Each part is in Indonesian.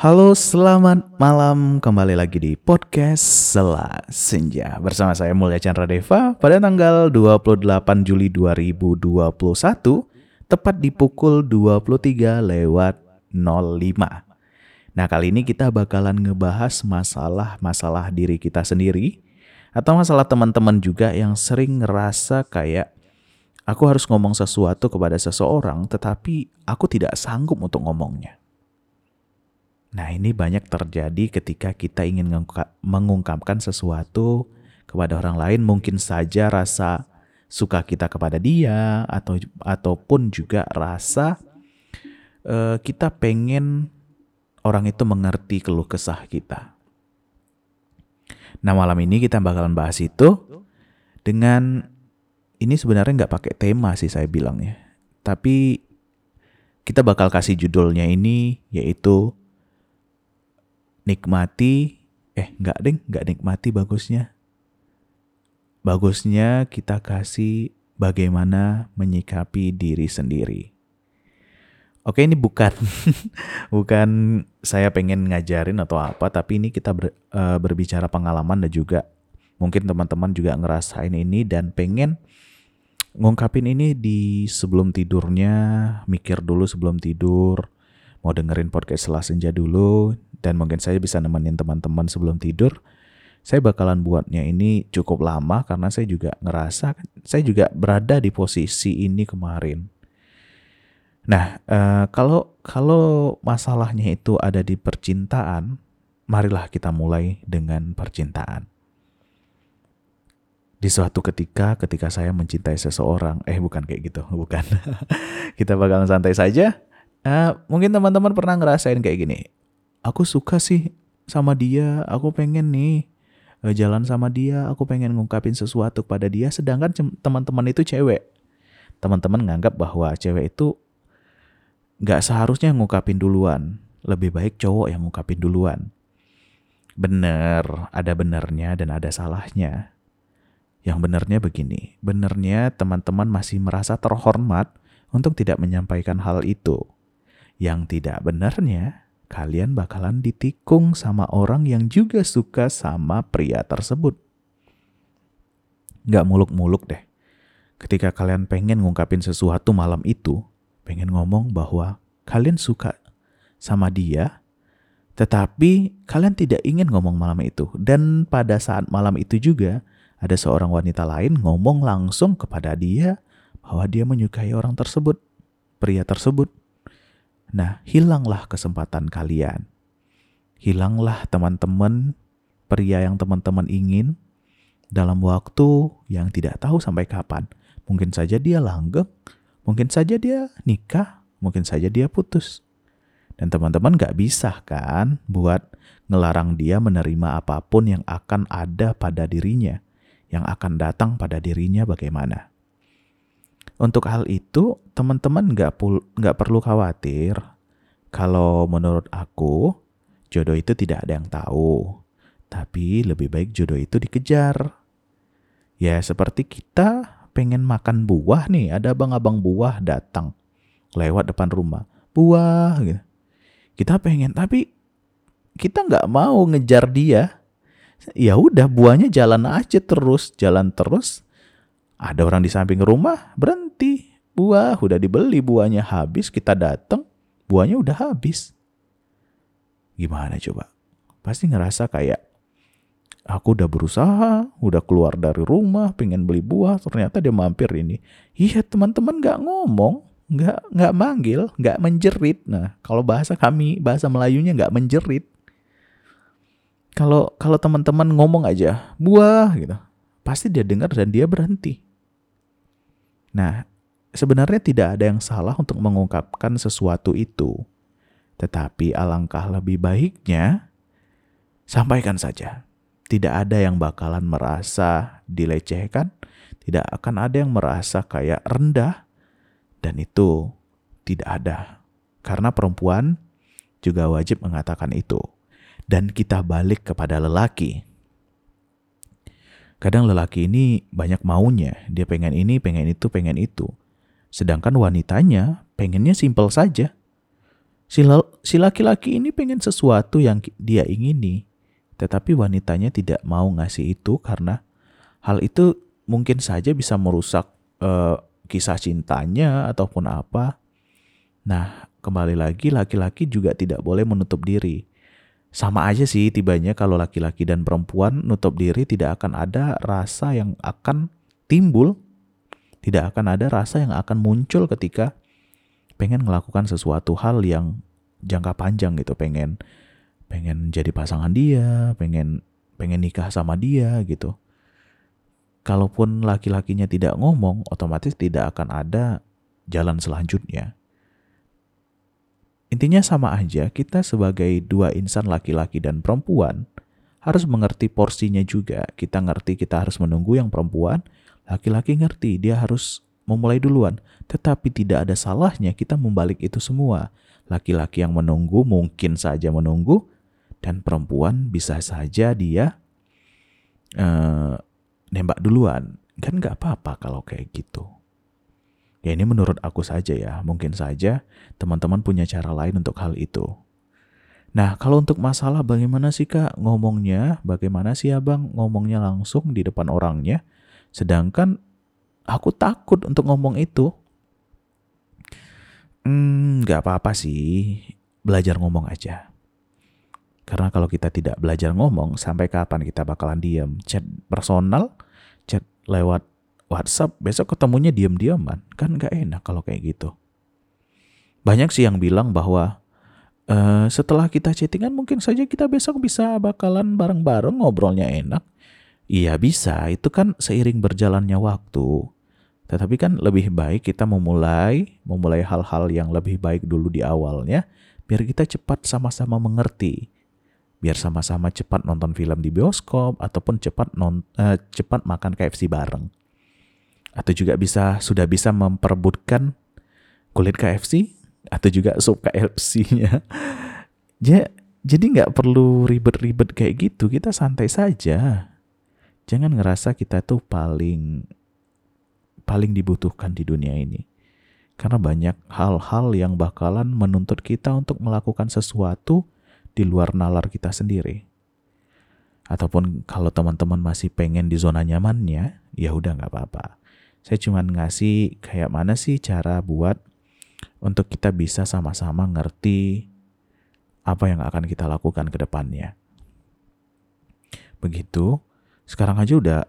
Halo, selamat malam. Kembali lagi di podcast Sela Senja bersama saya Mulya Chandra Deva pada tanggal 28 Juli 2021 tepat di pukul 23 lewat 05. Nah, kali ini kita bakalan ngebahas masalah-masalah diri kita sendiri atau masalah teman-teman juga yang sering ngerasa kayak aku harus ngomong sesuatu kepada seseorang tetapi aku tidak sanggup untuk ngomongnya. Nah, ini banyak terjadi ketika kita ingin mengungkapkan sesuatu kepada orang lain, mungkin saja rasa suka kita kepada dia atau ataupun juga rasa uh, kita pengen orang itu mengerti keluh kesah kita. Nah, malam ini kita bakalan bahas itu dengan ini sebenarnya nggak pakai tema sih saya bilang ya. Tapi kita bakal kasih judulnya ini yaitu nikmati eh nggak deng nggak nikmati bagusnya. Bagusnya kita kasih bagaimana menyikapi diri sendiri. Oke ini bukan bukan saya pengen ngajarin atau apa tapi ini kita ber, uh, berbicara pengalaman dan juga mungkin teman-teman juga ngerasain ini dan pengen ngungkapin ini di sebelum tidurnya mikir dulu sebelum tidur mau dengerin podcast setelah senja dulu dan mungkin saya bisa nemenin teman-teman sebelum tidur. Saya bakalan buatnya ini cukup lama karena saya juga ngerasa saya juga berada di posisi ini kemarin. Nah, uh, kalau kalau masalahnya itu ada di percintaan, marilah kita mulai dengan percintaan. Di suatu ketika, ketika saya mencintai seseorang, eh bukan kayak gitu, bukan. kita bakalan santai saja. Uh, mungkin teman-teman pernah ngerasain kayak gini aku suka sih sama dia, aku pengen nih eh, jalan sama dia, aku pengen ngungkapin sesuatu pada dia, sedangkan teman-teman itu cewek. Teman-teman nganggap bahwa cewek itu nggak seharusnya ngungkapin duluan, lebih baik cowok yang ngungkapin duluan. Bener, ada benernya dan ada salahnya. Yang benernya begini, benernya teman-teman masih merasa terhormat untuk tidak menyampaikan hal itu. Yang tidak benernya, kalian bakalan ditikung sama orang yang juga suka sama pria tersebut. Gak muluk-muluk deh. Ketika kalian pengen ngungkapin sesuatu malam itu, pengen ngomong bahwa kalian suka sama dia, tetapi kalian tidak ingin ngomong malam itu. Dan pada saat malam itu juga, ada seorang wanita lain ngomong langsung kepada dia bahwa dia menyukai orang tersebut, pria tersebut. Nah, hilanglah kesempatan kalian. Hilanglah teman-teman pria yang teman-teman ingin dalam waktu yang tidak tahu sampai kapan. Mungkin saja dia langgeng, mungkin saja dia nikah, mungkin saja dia putus. Dan teman-teman gak bisa kan buat ngelarang dia menerima apa pun yang akan ada pada dirinya, yang akan datang pada dirinya bagaimana. Untuk hal itu, teman-teman nggak nggak perlu khawatir. Kalau menurut aku, jodoh itu tidak ada yang tahu. Tapi lebih baik jodoh itu dikejar. Ya seperti kita pengen makan buah nih, ada abang-abang buah datang lewat depan rumah. Buah gitu. Kita pengen, tapi kita nggak mau ngejar dia. Ya udah buahnya jalan aja terus, jalan terus. Ada orang di samping rumah, berhenti. Buah udah dibeli, buahnya habis, kita datang, buahnya udah habis. Gimana coba? Pasti ngerasa kayak aku udah berusaha, udah keluar dari rumah, pengen beli buah, ternyata dia mampir ini. Iya teman-teman gak ngomong, gak, nggak manggil, gak menjerit. Nah kalau bahasa kami, bahasa Melayunya gak menjerit. Kalau kalau teman-teman ngomong aja buah gitu, pasti dia dengar dan dia berhenti. Nah, sebenarnya tidak ada yang salah untuk mengungkapkan sesuatu itu. Tetapi alangkah lebih baiknya, sampaikan saja. Tidak ada yang bakalan merasa dilecehkan, tidak akan ada yang merasa kayak rendah, dan itu tidak ada. Karena perempuan juga wajib mengatakan itu. Dan kita balik kepada lelaki. Kadang lelaki ini banyak maunya, dia pengen ini, pengen itu, pengen itu. Sedangkan wanitanya pengennya simpel saja. Si laki-laki ini pengen sesuatu yang dia ingini, tetapi wanitanya tidak mau ngasih itu karena hal itu mungkin saja bisa merusak uh, kisah cintanya ataupun apa. Nah, kembali lagi laki-laki juga tidak boleh menutup diri. Sama aja sih tibanya kalau laki-laki dan perempuan nutup diri tidak akan ada rasa yang akan timbul. Tidak akan ada rasa yang akan muncul ketika pengen melakukan sesuatu hal yang jangka panjang gitu, pengen pengen jadi pasangan dia, pengen pengen nikah sama dia gitu. Kalaupun laki-lakinya tidak ngomong, otomatis tidak akan ada jalan selanjutnya. Intinya sama aja, kita sebagai dua insan laki-laki dan perempuan harus mengerti porsinya juga. Kita ngerti kita harus menunggu yang perempuan, laki-laki ngerti dia harus memulai duluan. Tetapi tidak ada salahnya kita membalik itu semua. Laki-laki yang menunggu mungkin saja menunggu, dan perempuan bisa saja dia uh, nembak duluan. Kan nggak apa-apa kalau kayak gitu. Ya ini menurut aku saja ya, mungkin saja teman-teman punya cara lain untuk hal itu. Nah, kalau untuk masalah bagaimana sih Kak ngomongnya, bagaimana sih Abang ngomongnya langsung di depan orangnya, sedangkan aku takut untuk ngomong itu. Hmm, gak apa-apa sih, belajar ngomong aja. Karena kalau kita tidak belajar ngomong, sampai kapan kita bakalan diam? Chat personal, chat lewat WhatsApp, besok ketemunya diam-diaman. Kan gak enak kalau kayak gitu. Banyak sih yang bilang bahwa uh, setelah kita chattingan mungkin saja kita besok bisa bakalan bareng-bareng ngobrolnya enak. Iya bisa, itu kan seiring berjalannya waktu. Tetapi kan lebih baik kita memulai, memulai hal-hal yang lebih baik dulu di awalnya, biar kita cepat sama-sama mengerti. Biar sama-sama cepat nonton film di bioskop ataupun cepat non, uh, cepat makan KFC bareng. Atau juga bisa sudah bisa memperebutkan kulit KFC atau juga sup KFC-nya. Jadi nggak perlu ribet-ribet kayak gitu, kita santai saja. Jangan ngerasa kita tuh paling paling dibutuhkan di dunia ini. Karena banyak hal-hal yang bakalan menuntut kita untuk melakukan sesuatu di luar nalar kita sendiri. Ataupun kalau teman-teman masih pengen di zona nyamannya, ya udah nggak apa-apa. Saya cuma ngasih kayak mana sih cara buat untuk kita bisa sama-sama ngerti apa yang akan kita lakukan ke depannya. Begitu, sekarang aja udah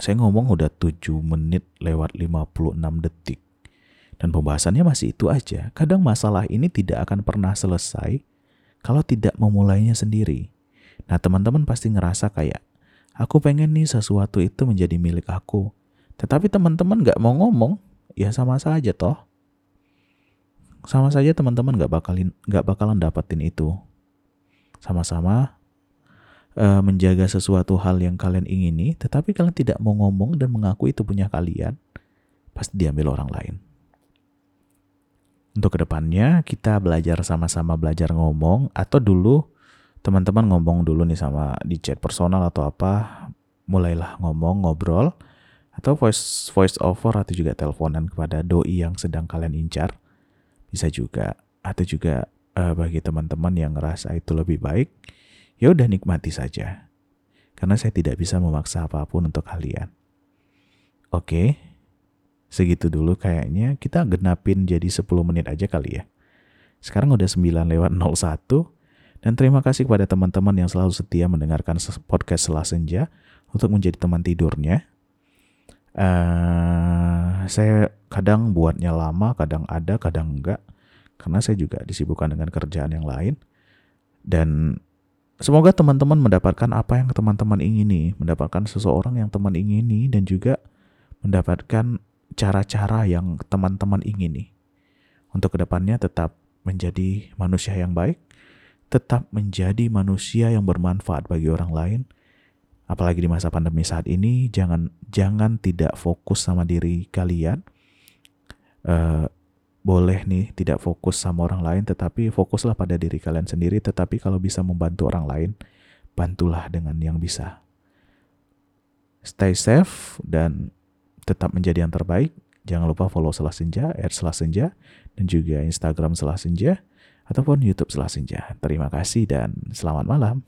saya ngomong udah 7 menit lewat 56 detik. Dan pembahasannya masih itu aja. Kadang masalah ini tidak akan pernah selesai kalau tidak memulainya sendiri. Nah teman-teman pasti ngerasa kayak, aku pengen nih sesuatu itu menjadi milik aku. Tetapi teman-teman gak mau ngomong, ya sama saja toh. Sama saja teman-teman gak bakalin gak bakalan dapetin itu. Sama-sama uh, menjaga sesuatu hal yang kalian ingini, tetapi kalian tidak mau ngomong dan mengaku itu punya kalian, pasti diambil orang lain. Untuk ke depannya kita belajar sama-sama belajar ngomong atau dulu teman-teman ngomong dulu nih sama di chat personal atau apa, mulailah ngomong ngobrol atau voice voice over atau juga teleponan kepada doi yang sedang kalian incar bisa juga atau juga uh, bagi teman-teman yang ngerasa itu lebih baik ya udah nikmati saja. Karena saya tidak bisa memaksa apa pun untuk kalian. Oke, segitu dulu kayaknya. Kita genapin jadi 10 menit aja kali ya. Sekarang udah 9 lewat 01. Dan terima kasih kepada teman-teman yang selalu setia mendengarkan podcast Selah Senja untuk menjadi teman tidurnya. Uh, saya kadang buatnya lama, kadang ada, kadang enggak. Karena saya juga disibukkan dengan kerjaan yang lain. Dan Semoga teman-teman mendapatkan apa yang teman-teman ingini, mendapatkan seseorang yang teman ingini, dan juga mendapatkan cara-cara yang teman-teman ingini. Untuk ke depannya tetap menjadi manusia yang baik, tetap menjadi manusia yang bermanfaat bagi orang lain. Apalagi di masa pandemi saat ini, jangan jangan tidak fokus sama diri kalian. Uh, boleh nih tidak fokus sama orang lain tetapi fokuslah pada diri kalian sendiri tetapi kalau bisa membantu orang lain bantulah dengan yang bisa stay safe dan tetap menjadi yang terbaik jangan lupa follow Selah Senja at Selah Senja dan juga Instagram Selah Senja ataupun YouTube Selah Senja. Terima kasih dan selamat malam.